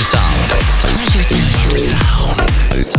Pleasure Sound. Pleasure Sound.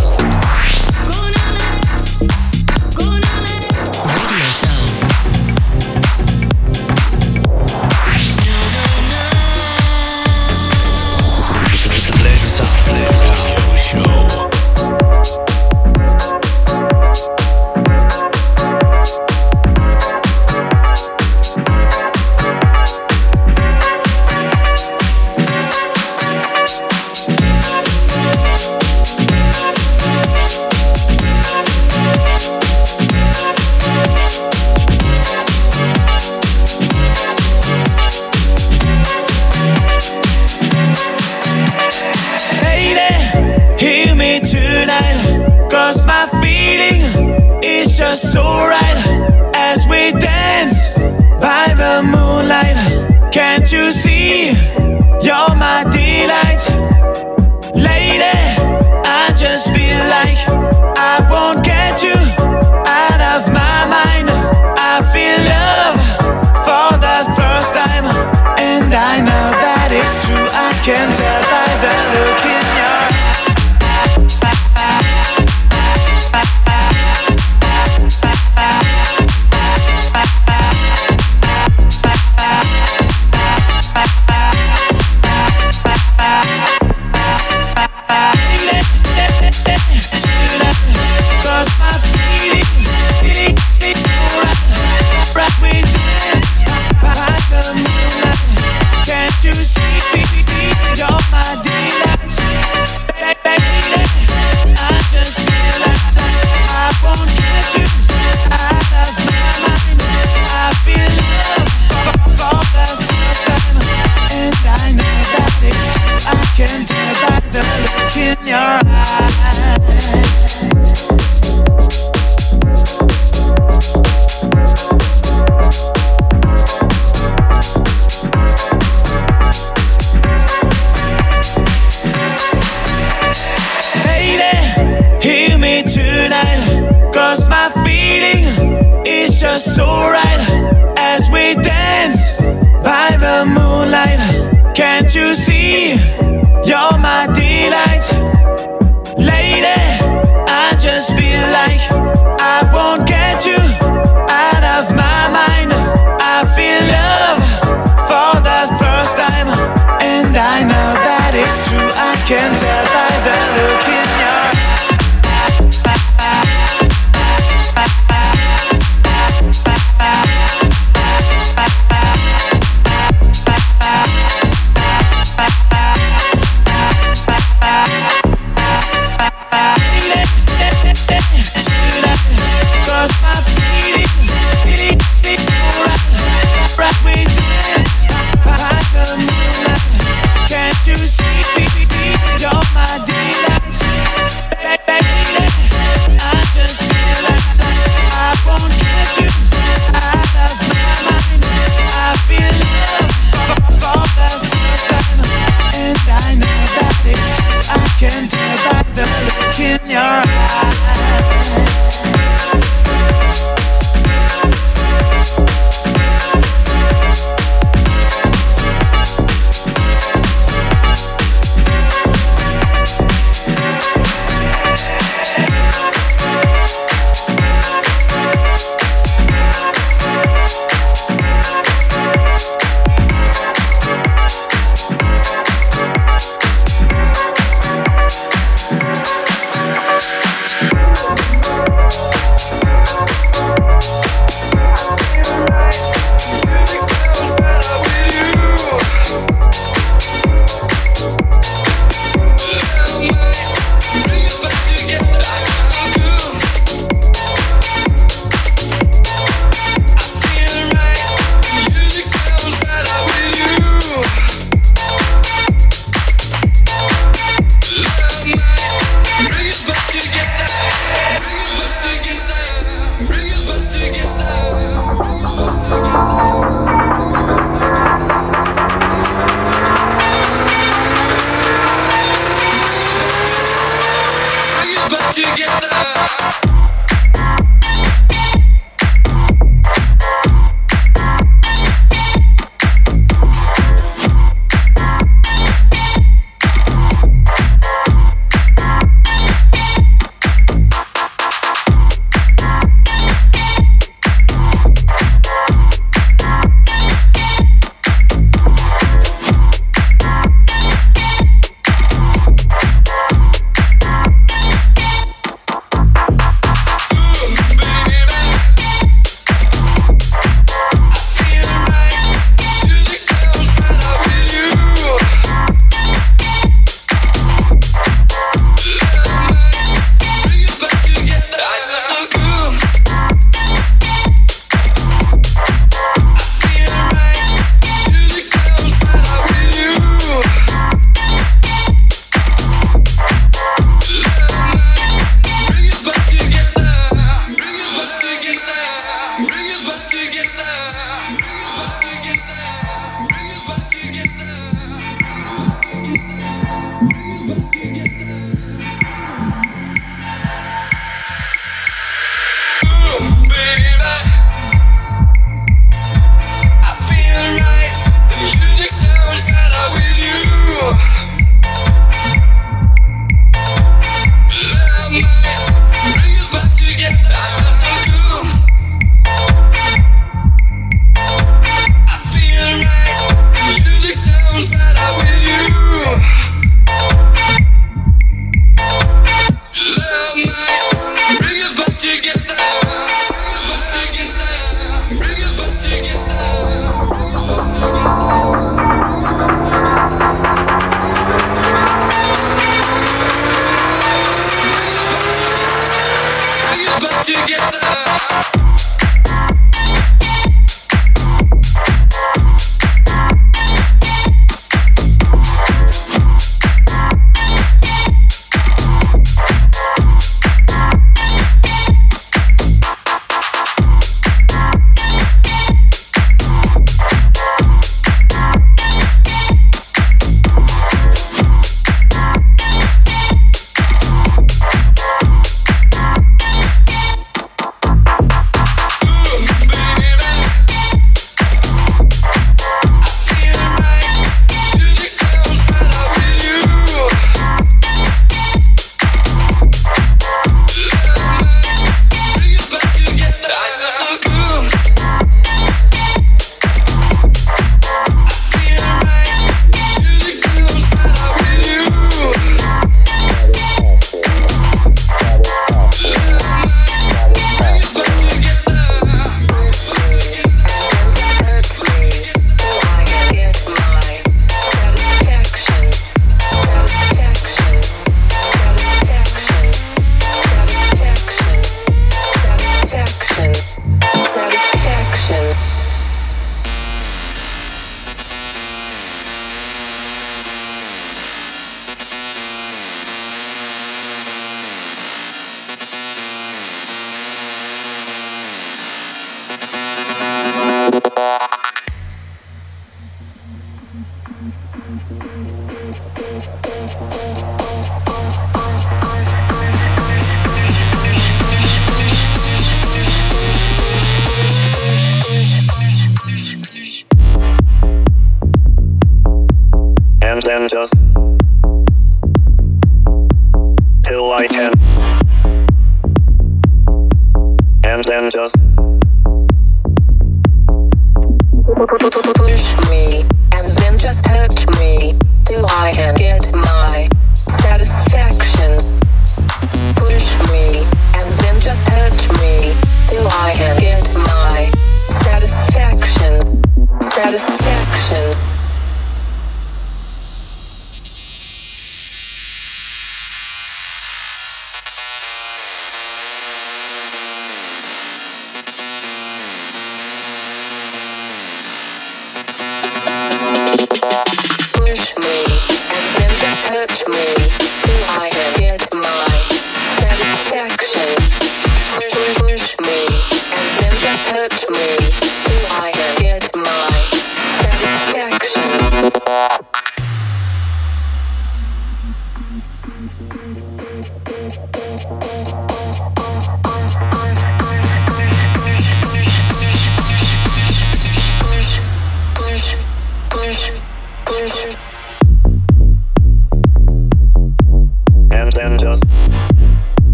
understand.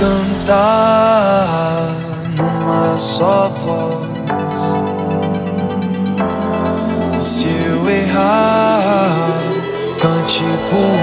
cantar numa só voz. E se eu errar, cante por